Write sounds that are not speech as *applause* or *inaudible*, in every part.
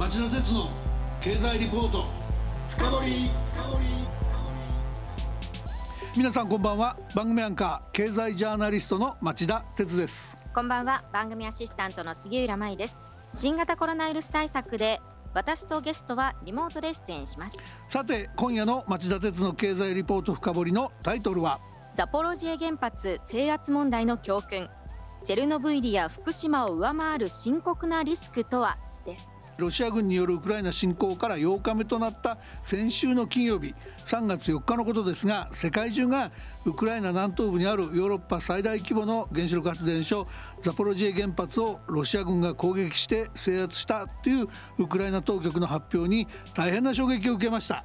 町田鉄の経済リポート。深掘皆さんこんばんは。番組アンカー経済ジャーナリストの町田鉄です。こんばんは。番組アシスタントの杉浦舞です。新型コロナウイルス対策で私とゲストはリモートで出演します。さて今夜の町田鉄の経済リポート深掘りのタイトルは？ザポロジエ原発制圧問題の教訓。チェルノブイリや福島を上回る深刻なリスクとは？ですロシア軍によるウクライナ侵攻から8日目となった先週の金曜日3月4日のことですが世界中がウクライナ南東部にあるヨーロッパ最大規模の原子力発電所ザポロジエ原発をロシア軍が攻撃して制圧したというウクライナ当局の発表に大変な衝撃を受けました。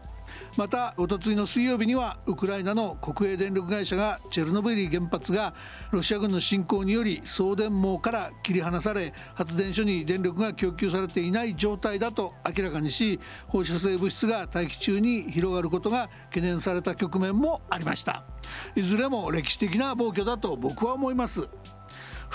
またおとついの水曜日にはウクライナの国営電力会社がチェルノブイリ原発がロシア軍の侵攻により送電網から切り離され発電所に電力が供給されていない状態だと明らかにし放射性物質が大気中に広がることが懸念された局面もありました。いずれも歴史的な暴挙だと僕は思います。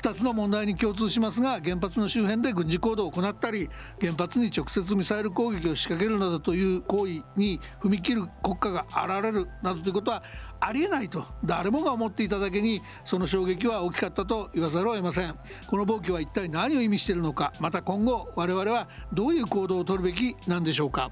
2つの問題に共通しますが原発の周辺で軍事行動を行ったり原発に直接ミサイル攻撃を仕掛けるなどという行為に踏み切る国家が現れるなどということはありえないと誰もが思っていただけにその衝撃は大きかったと言わざるを得ません。この暴挙は一体何を意味しているのかまた今後我々はどういう行動をとるべきなんでしょうか。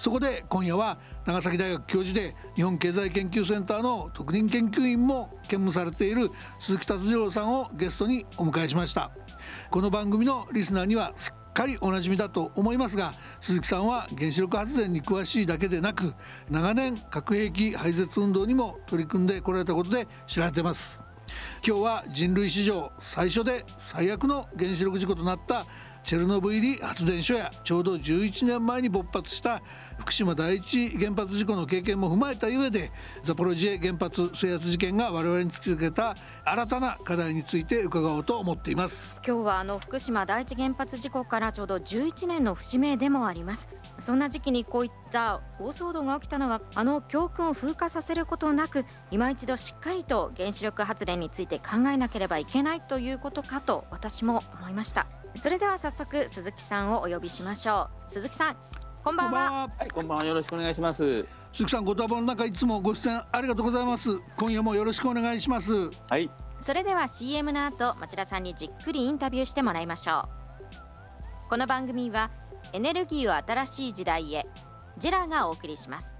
そこで今夜は長崎大学教授で日本経済研究センターの特任研究員も兼務されている鈴木達次郎さんをゲストにお迎えしました。この番組のリスナーにはすっかりおなじみだと思いますが鈴木さんは原子力発電に詳しいだけでなく長年核兵器廃絶運動にも取り組んでこられたことで知られています。今日は人類史上最初で最悪の原子力事故となったチェルノブイリ発電所やちょうど11年前に勃発した福島第一原発事故の経験も踏まえた上でザポロジエ原発制圧事件が我々に突きつけた新たな課題について伺おうと思っています。今日はあの福島第一原発事故からちょうど11年の節目でもあります。そんな時期にこういった大騒動が起きたのはあの教訓を風化させることなく今一度しっかりと原子力発電について考えなければいけないということかと私も思いました。それでは早速鈴木さんをお呼びしましょう鈴木さんこんばんは。はい、こんばんは。よろしくお願いします。鈴木さん、ご多忙の中、いつもご出演ありがとうございます。今夜もよろしくお願いします。はい。それでは CM の後、町田さんにじっくりインタビューしてもらいましょう。この番組はエネルギーを新しい時代へジェラがお送りします。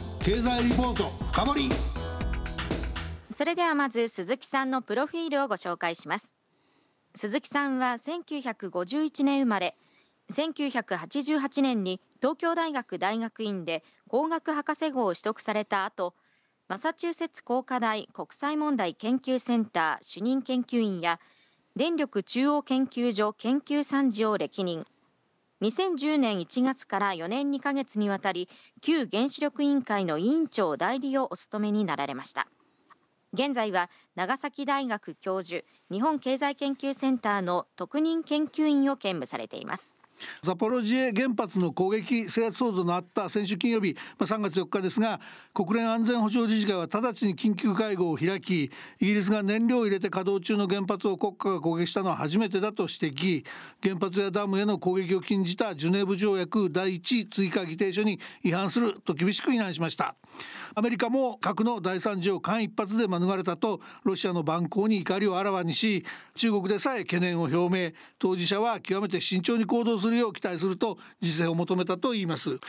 経済リポート深掘り。それではまず鈴木さんのプロフィールをご紹介します。鈴木さんは1951年生まれ1988年に東京大学大学院で工学博士号を取得された後マサチューセッツ工科大国際問題研究センター主任研究員や電力中央研究所研究参事を歴任。2010年1月から4年2ヶ月にわたり旧原子力委員会の委員長代理をお務めになられました。現在は長崎大学教授日本経済研究センターの特任研究員を兼務されていますザポロジエ原発の攻撃制圧騒動のあった先週金曜日、まあ、3月4日ですが国連安全保障理事会は直ちに緊急会合を開きイギリスが燃料を入れて稼働中の原発を国家が攻撃したのは初めてだと指摘。原発やダムへの攻撃を禁じたジュネーブ条約第1追加議定書に違反すると厳しく非難しました。アメリカも核の大惨事を間一髪で免れたとロシアの蛮行に怒りをあらわにし中国でさえ懸念を表明。当事者は極めて慎重に行動するよう期待すると自制を求めたといいます。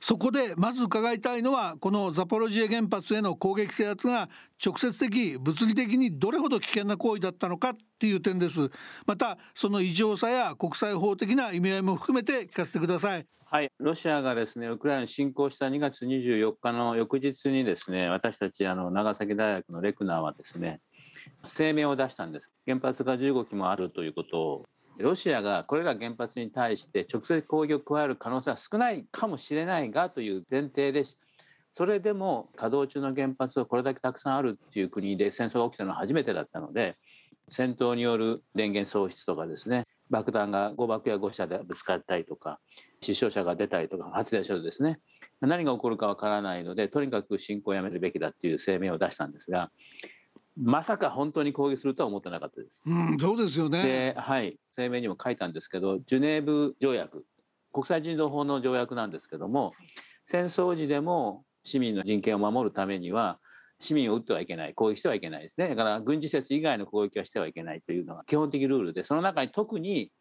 そこでまず伺いたいのはこのザポロジエ原発への攻撃制圧が直接的物理的にどれほど危険な行為だったのかっていう点です。またその異常さや国際法的な意味合いも含めて聞かせてください。はい、ロシアがですねウクライナに侵攻した2月24日の翌日にですね私たちあの長崎大学のレクナーはですね声明を出したんです。原発が15基もあるということをロシアがこれら原発に対して直接攻撃を加える可能性は少ないかもしれないがという前提です。それでも稼働中の原発がこれだけたくさんあるっていう国で戦争が起きたのは初めてだったので戦闘による電源喪失とかですね。爆弾が誤爆や誤射でぶつかったりとか死傷者が出たりとか発電所でですね。何が起こるかわからないのでとにかく侵攻をやめるべきだっていう声明を出したんですがまさか本当に攻撃するとは思ってなかったです。うん、そうですよね。で、はい、声明にも書いたんですけどジュネーブ条約国際人道法の条約なんですけども戦争時でも市民の人権を守るためには市民を撃ってはいけない攻撃してはいけないですね。だから軍事施設以外の攻撃はしてはいけないというのが基本的ルールでその中に特に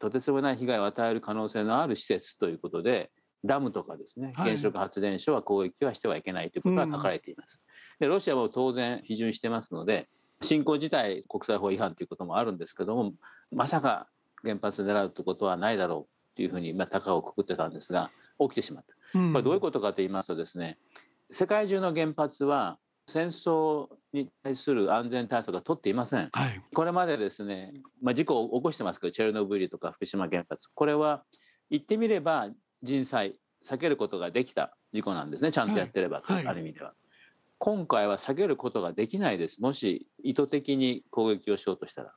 とてつもない被害を与える可能性のある施設ということでダムとかですね原子力発電所は攻撃はしてはいけないということが書かれています。でロシアも当然批准してますので侵攻自体国際法違反ということもあるんですけどもまさか原発狙うということはないだろうというふうに、まあ、高をくくってたんですが起きてしまった。これどういうことかと言いますとですね世界中の原発は戦争に対する安全対策が取っていません、はい、これまでですね、まあ、事故を起こしてますけどチェルノブイリとか福島原発。これは言ってみれば人災避けることができた事故なんですねちゃんとやってれば、はい、ある意味では。今回は避けることができないです。もし意図的に攻撃をしようとしたら。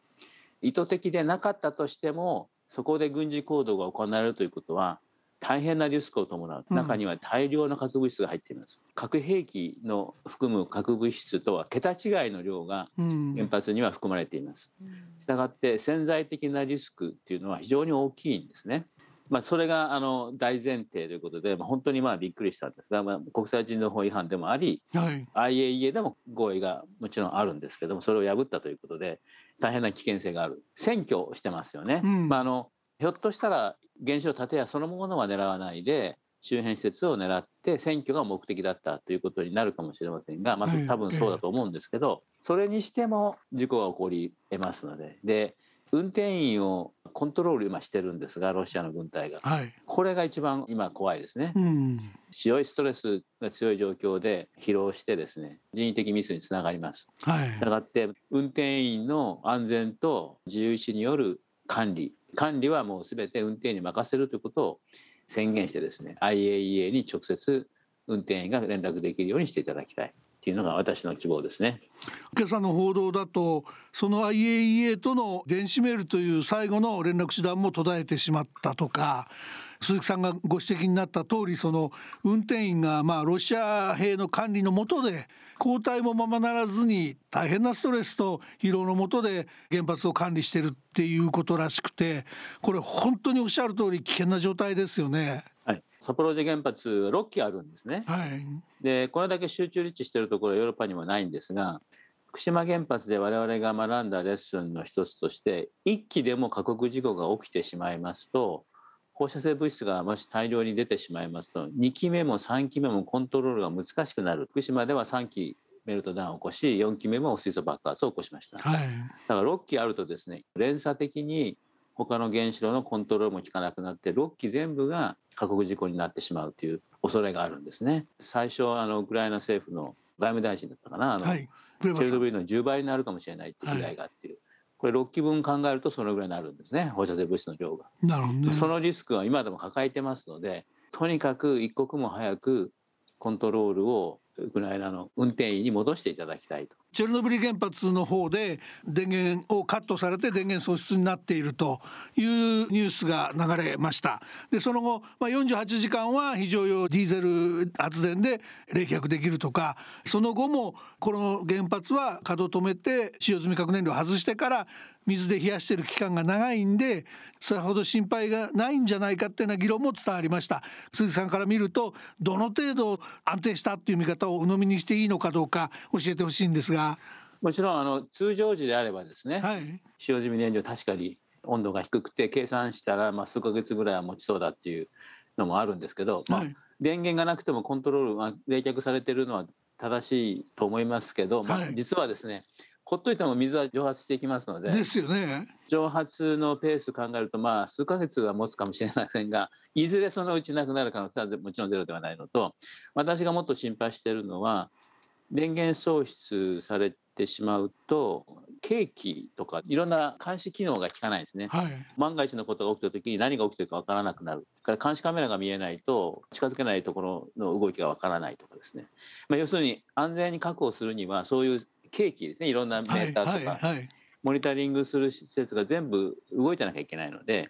意図的でなかったとしてもそこで軍事行動が行われるということは大変なリスクを伴う。中には大量の核物質が入っています、うん、核兵器の含む核物質とは桁違いの量が原発には含まれています、したがって潜在的なリスクっていうのは非常に大きいんですねまあ、それがあの大前提ということで、まあ、本当にまあびっくりしたんですが、まあ、国際人道法違反でもあり、はい、IAEA でも合意がもちろんあるんですけどもそれを破ったということで大変な危険性がある。占拠してますよね。うん、まあ、あのひょっとしたら原子炉建屋そのものは狙わないで周辺施設を狙って選挙が目的だったということになるかもしれませんが、まあ、多分そうだと思うんですけど、それにしても事故が起こり得ますので。で運転員をコントロール今してるんですがロシアの軍隊が、はい、これが一番今怖いですね、うん、強いストレスが強い状況で疲労してですね人為的ミスにつながります、はい、したがって運転員の安全と自由意志による管理。管理はもうすべて運転に任せるということを宣言してですね IAEA に直接運転員が連絡できるようにしていただきたいっていうのが私の希望ですね今朝の報道だとその IAEA との電子メールという最後の連絡手段も途絶えてしまったとか鈴木さんがご指摘になった通りその運転員がまあロシア兵の管理の下で交代もままならずに大変なストレスと疲労の下で原発を管理してるっていうことらしくてこれ本当におっしゃる通り危険な状態ですよね。はい。札幌ジ原発6基あるんですね、はい、でこれだけ集中立地してるところはヨーロッパにもないんですが福島原発で我々が学んだレッスンの一つとして1基でも過酷事故が起きてしまいますと放射性物質がもし大量に出てしまいますと2期目も3期目もコントロールが難しくなる。福島では3期メルトダウンを起こし4期目も水素爆発を起こしました、はい、だから6期あるとですね連鎖的に他の原子炉のコントロールも効かなくなって6基全部が過酷事故になってしまうという恐れがあるんですね。最初あのウクライナ政府の外務大臣だったかなあの、はい、チェルノブイリの10倍になるかもしれないっていう被害があってい。う、これ6期分考えるとそのぐらいになるんですね。放射性物質の量が。なるほどね、そのリスクは今でも抱えてますのでとにかく一刻も早くコントロールをウクライナの運転員に戻していただきたいと。チェルノブイリ原発の方で電源をカットされて電源喪失になっているというニュースが流れましたでその後、まあ、48時間は非常用ディーゼル発電で冷却できるとかその後もこの原発は稼働止めて使用済み核燃料を外してから水で冷やしている期間が長いんでそれほど心配がないんじゃないかっていうような議論も伝わりました。鈴木さんから見るとどの程度安定したっていう見方を鵜呑みにしていいのかどうか教えてほしいんですが。もちろんあの通常時であればですね、はい、使用済み燃料確かに温度が低くて計算したらまあ数ヶ月ぐらいは持ちそうだっていうのもあるんですけど、まあ、電源がなくてもコントロール、まあ、冷却されてるのは正しいと思いますけど、まあ、実はですね、ほっといても水は蒸発していきますのでですよね。蒸発のペース考えるとまあ数ヶ月は持つかもしれませんが *laughs* いずれそのうちなくなる可能性はもちろんゼロではないのと私がもっと心配しているのは電源喪失されてしまうとケーキとかいろんな監視機能が効かないですね、はい、万が一のことが起きた時に何が起きてるかわからなくなる。から監視カメラが見えないと近づけないところの動きがわからないとかですね、まあ、要するに安全に確保するにはそういう契機ですね。いろんなメーターとか、モニタリングする施設が全部動いてなきゃいけないので、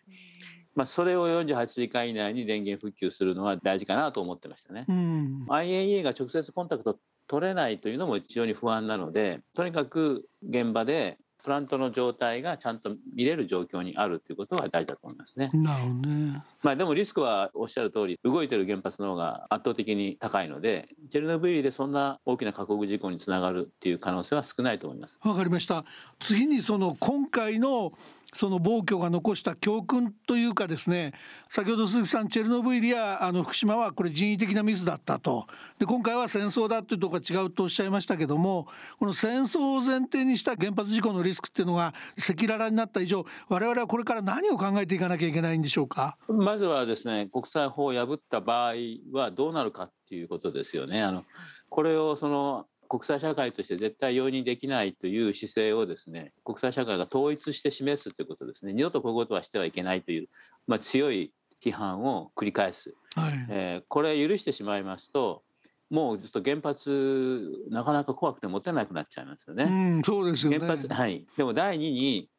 まあ、それを48時間以内に電源復旧するのは大事かなと思ってましたね。うん、IAEA が直接コンタクト取れないというのも非常に不安なのでとにかく現場でプラントの状態がちゃんと見れる状況にあるということが大事だと思いますね。なるほどね。まあでもリスクはおっしゃる通り動いてる原発の方が圧倒的に高いのでチェルノブイリでそんな大きな過酷事故につながるっていう可能性は少ないと思います。わかりました。次にその今回のその暴挙が残した教訓というかですね先ほど鈴木さんチェルノブイリやあの福島はこれ人為的なミスだったとで今回は戦争だというところが違うとおっしゃいましたけどもこの戦争を前提にした原発事故のリスクっていうのが赤裸々になった以上我々はこれから何を考えていかなきゃいけないんでしょうか？まずはですね国際法を破った場合はどうなるかっていうことですよね。あのこれをその国際社会として絶対容認できないという姿勢をですね国際社会が統一して示すということですね。二度とこういうことはしてはいけないという、まあ、強い批判を繰り返す、はい、えー、これ許してしまいますともうずっと原発なかなか怖くて持てなくなっちゃいますよね。うん、そうですよね。原発はい、でも第二に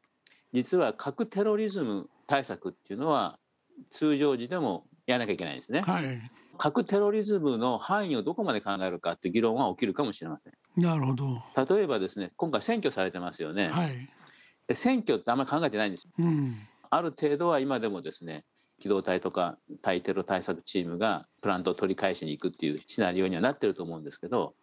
実は核テロリズム対策っていうのは通常時でもやらなきゃいけないんですね。はい、核テロリズムの範囲をどこまで考えるかって議論は起きるかもしれません。なるほど。例えばですね、今回選挙されてますよね。はい、で選挙ってあんまり考えてないんです。うん、ある程度は今でもですね、機動隊とか対テロ対策チームがプラントを取り返しに行くっていうシナリオにはなってると思うんですけど、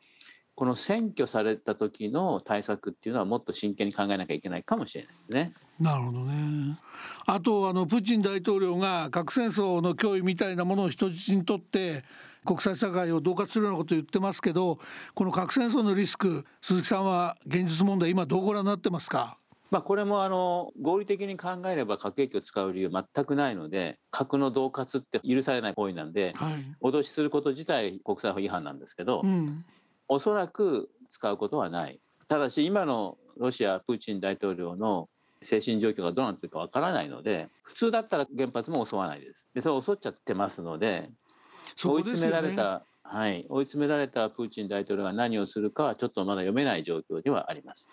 この選挙された時の対策っていうのはもっと真剣に考えなきゃいけないかもしれないですね。なるほどね。あとあのプーチン大統領が核戦争の脅威みたいなものを人質にとって国際社会を恫喝するようなことを言ってますけどこの核戦争のリスク鈴木さんは現実問題今どうご覧になってますか？まあ、これもあの合理的に考えれば核兵器を使う理由全くないので核の恫喝って許されない行為なんで、はい、脅しすること自体国際法違反なんですけど、うん、おそらく使うことはない。ただし今のロシアプーチン大統領の精神状況がどうなってるかわからないので普通だったら原発も襲わないです。でそれ襲っちゃってますので追い詰められた、はい、追い詰められたプーチン大統領が何をするかはちょっとまだ読めない状況ではあります。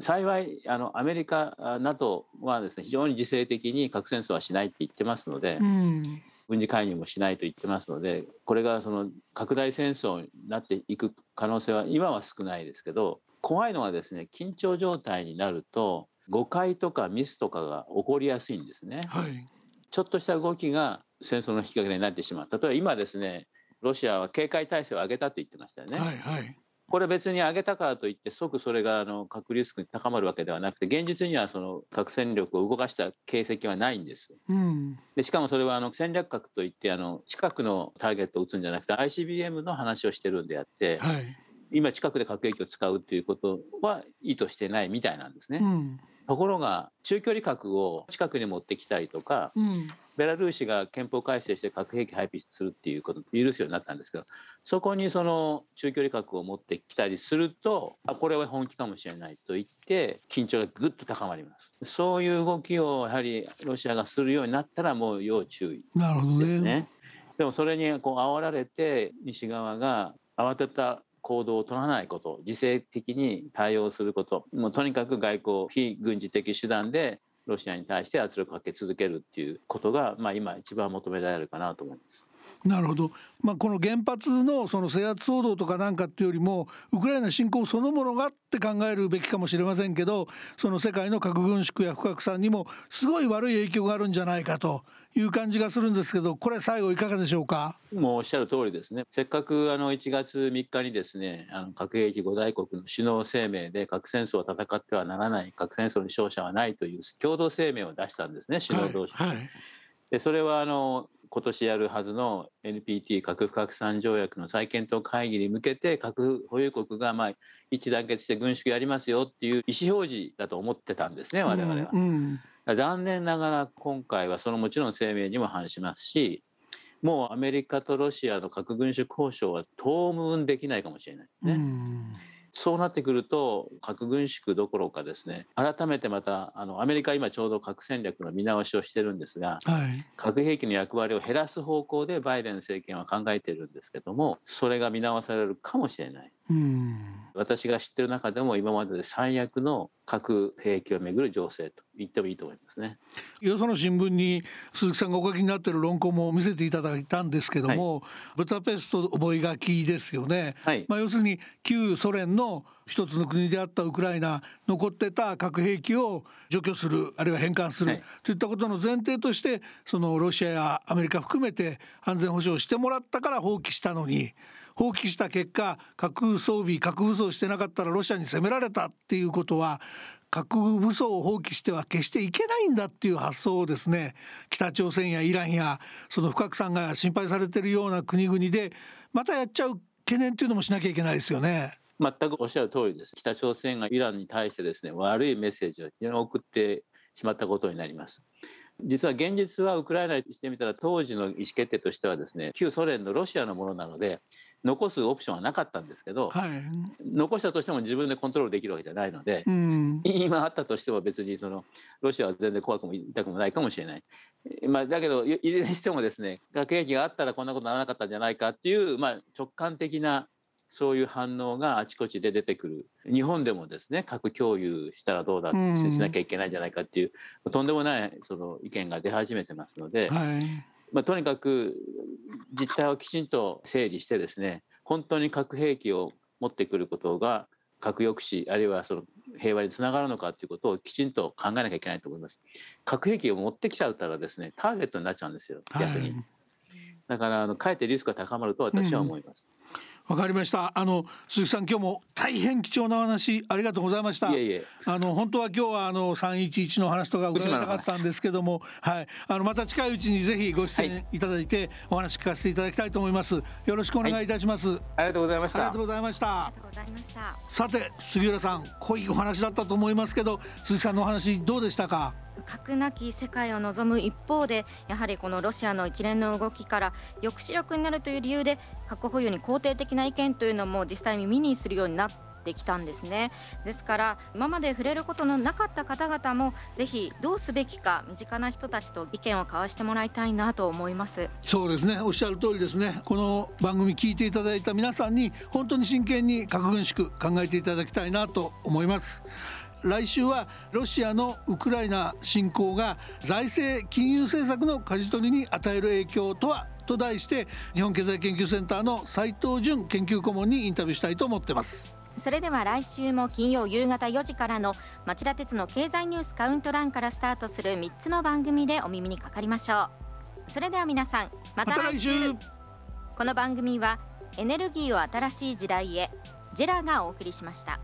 幸いあのアメリカ、NATO はですね非常に自制的に核戦争はしないって言ってますので、うん、軍事介入もしないと言ってますのでこれがその拡大戦争になっていく可能性は今は少ないですけど怖いのはですね緊張状態になると誤解とかミスとかが起こりやすいんですね。はい、ちょっとした動きが戦争の引き金になってしまう例えば今ですねロシアは警戒態勢を上げたと言ってましたよね。はいはいこれ別に上げたからといって即それがあの核リスクに高まるわけではなくて現実にはその核戦力を動かした形跡はないんです。うん、でしかもそれはあの戦略核といってあの近くのターゲットを撃つんじゃなくて ICBM の話をしてるんであって、はい、今近くで核兵器を使うということは意図してないみたいなんですね。うんところが中距離核を近くに持ってきたりとか、うん、ベラルーシが憲法改正して核兵器配備するっていうことを許すようになったんですけどそこにその中距離核を持ってきたりするとあこれは本気かもしれないと言って緊張がぐっと高まりますそういう動きをやはりロシアがするようになったらもう要注意ですね。なるほどねでもそれにこう煽られて西側が慌てた行動を取らないこと自制的に対応することもうとにかく外交非軍事的手段でロシアに対して圧力をかけ続けるっていうことが、まあ、今一番求められるかなと思います。なるほど、まあ、この原発のその制圧騒動とかなんかっていうよりもウクライナ侵攻そのものがって考えるべきかもしれませんけどその世界の核軍縮や不拡散にもすごい悪い影響があるんじゃないかという感じがするんですけどこれ最後いかがでしょうか？もうおっしゃる通りですね。せっかくあの1月3日にですねあの核兵器5大国の首脳声明で核戦争を戦ってはならない核戦争に勝者はないという共同声明を出したんですね首脳同士、はいはい、でそれはあの今年やるはずの NPT 核不拡散条約の再検討会議に向けて核保有国がまあ一致団結して軍縮やりますよっていう意思表示だと思ってたんですね我々は。うんうん、残念ながら今回はそのもちろん声明にも反しますしもうアメリカとロシアの核軍縮交渉は当分できないかもしれないね。うんそうなってくると核軍縮どころかですね改めてまたあのアメリカ今ちょうど核戦略の見直しをしてるんですが、はい、核兵器の役割を減らす方向でバイデン政権は考えているんですけどもそれが見直されるかもしれない。私が知ってる中でも今までで最悪の核兵器をめぐる情勢と言ってもいいと思いますね。よその新聞に鈴木さんがお書きになっている論考も見せていただいたんですけども、はい、ブタペスト覚書ですよね。はい、まあ要するに旧ソ連の一つの国であったウクライナ残ってた核兵器を除去するあるいは返還する、はい、といったことの前提としてそのロシアやアメリカ含めて安全保障してもらったから放棄したのに放棄した結果核装備核武装してなかったらロシアに攻められたっていうことは核武装を放棄しては決していけないんだっていう発想をですね北朝鮮やイランやその不拡散が心配されてるような国々でまたやっちゃう懸念っていうのもしなきゃいけないですよね。全くおっしゃる通りです。北朝鮮がイランに対してですね悪いメッセージを送ってしまったことになります。実は現実はウクライナにしてみたら当時の意思決定としてはですね旧ソ連のロシアのものなので残すオプションはなかったんですけど、はい、残したとしても自分でコントロールできるわけじゃないので、うん、今あったとしても別にそのロシアは全然怖くも痛くもないかもしれない。まあ、だけどいずれにしてもですね核兵器があったらこんなことならなかったんじゃないかっていう、まあ、直感的なそういう反応があちこちで出てくる。日本でもですね核共有したらどうだってしなきゃいけないんじゃないかっていう、うん、とんでもないその意見が出始めてますので、はい、まあ、とにかく実態をきちんと整理してですね本当に核兵器を持ってくることが核抑止あるいはその平和につながるのかということをきちんと考えなきゃいけないと思います。核兵器を持ってきちゃったらですねターゲットになっちゃうんですよ逆に。はい、だからあのかえってリスクが高まると私は思います。うんわかりました。あの鈴木さん今日も大変貴重な話ありがとうございました。いえいえ。あの本当は今日はあの311の話とか伺いたかったんですけどもはい。あのまた近いうちにぜひご出演い。ただいて、お話聞かせていただきたいと思います。よろしくお願いい。たします、はい、ありがとうございました。ありがとうございました。さて杉浦さん濃いお話だったと思いますけど鈴木さんのお話どうでしたか？核なき世界を望む一方でやはりこのロシアの一連の動きから抑止力になるという理由で核保有に肯定的な意見というのも実際に耳にするようになってきたんですね。ですから今まで触れることのなかった方々もぜひどうすべきか身近な人たちと意見を交わしてもらいたいなと思います。そうですね。おっしゃる通りですね。この番組聞いていただいた皆さんに本当に真剣に核軍縮考えていただきたいなと思います。来週はロシアのウクライナ侵攻が財政金融政策の舵取りに与える影響とはと題して日本経済研究センターの斉藤淳研究顧問にインタビューしたいと思ってます。それでは来週も金曜夕方4時からの町田鉄の経済ニュースカウントダウンからスタートする3つの番組でお耳にかかりましょう。それでは皆さんまた来週。この番組はエネルギーを新しい時代へジェラがお送りしました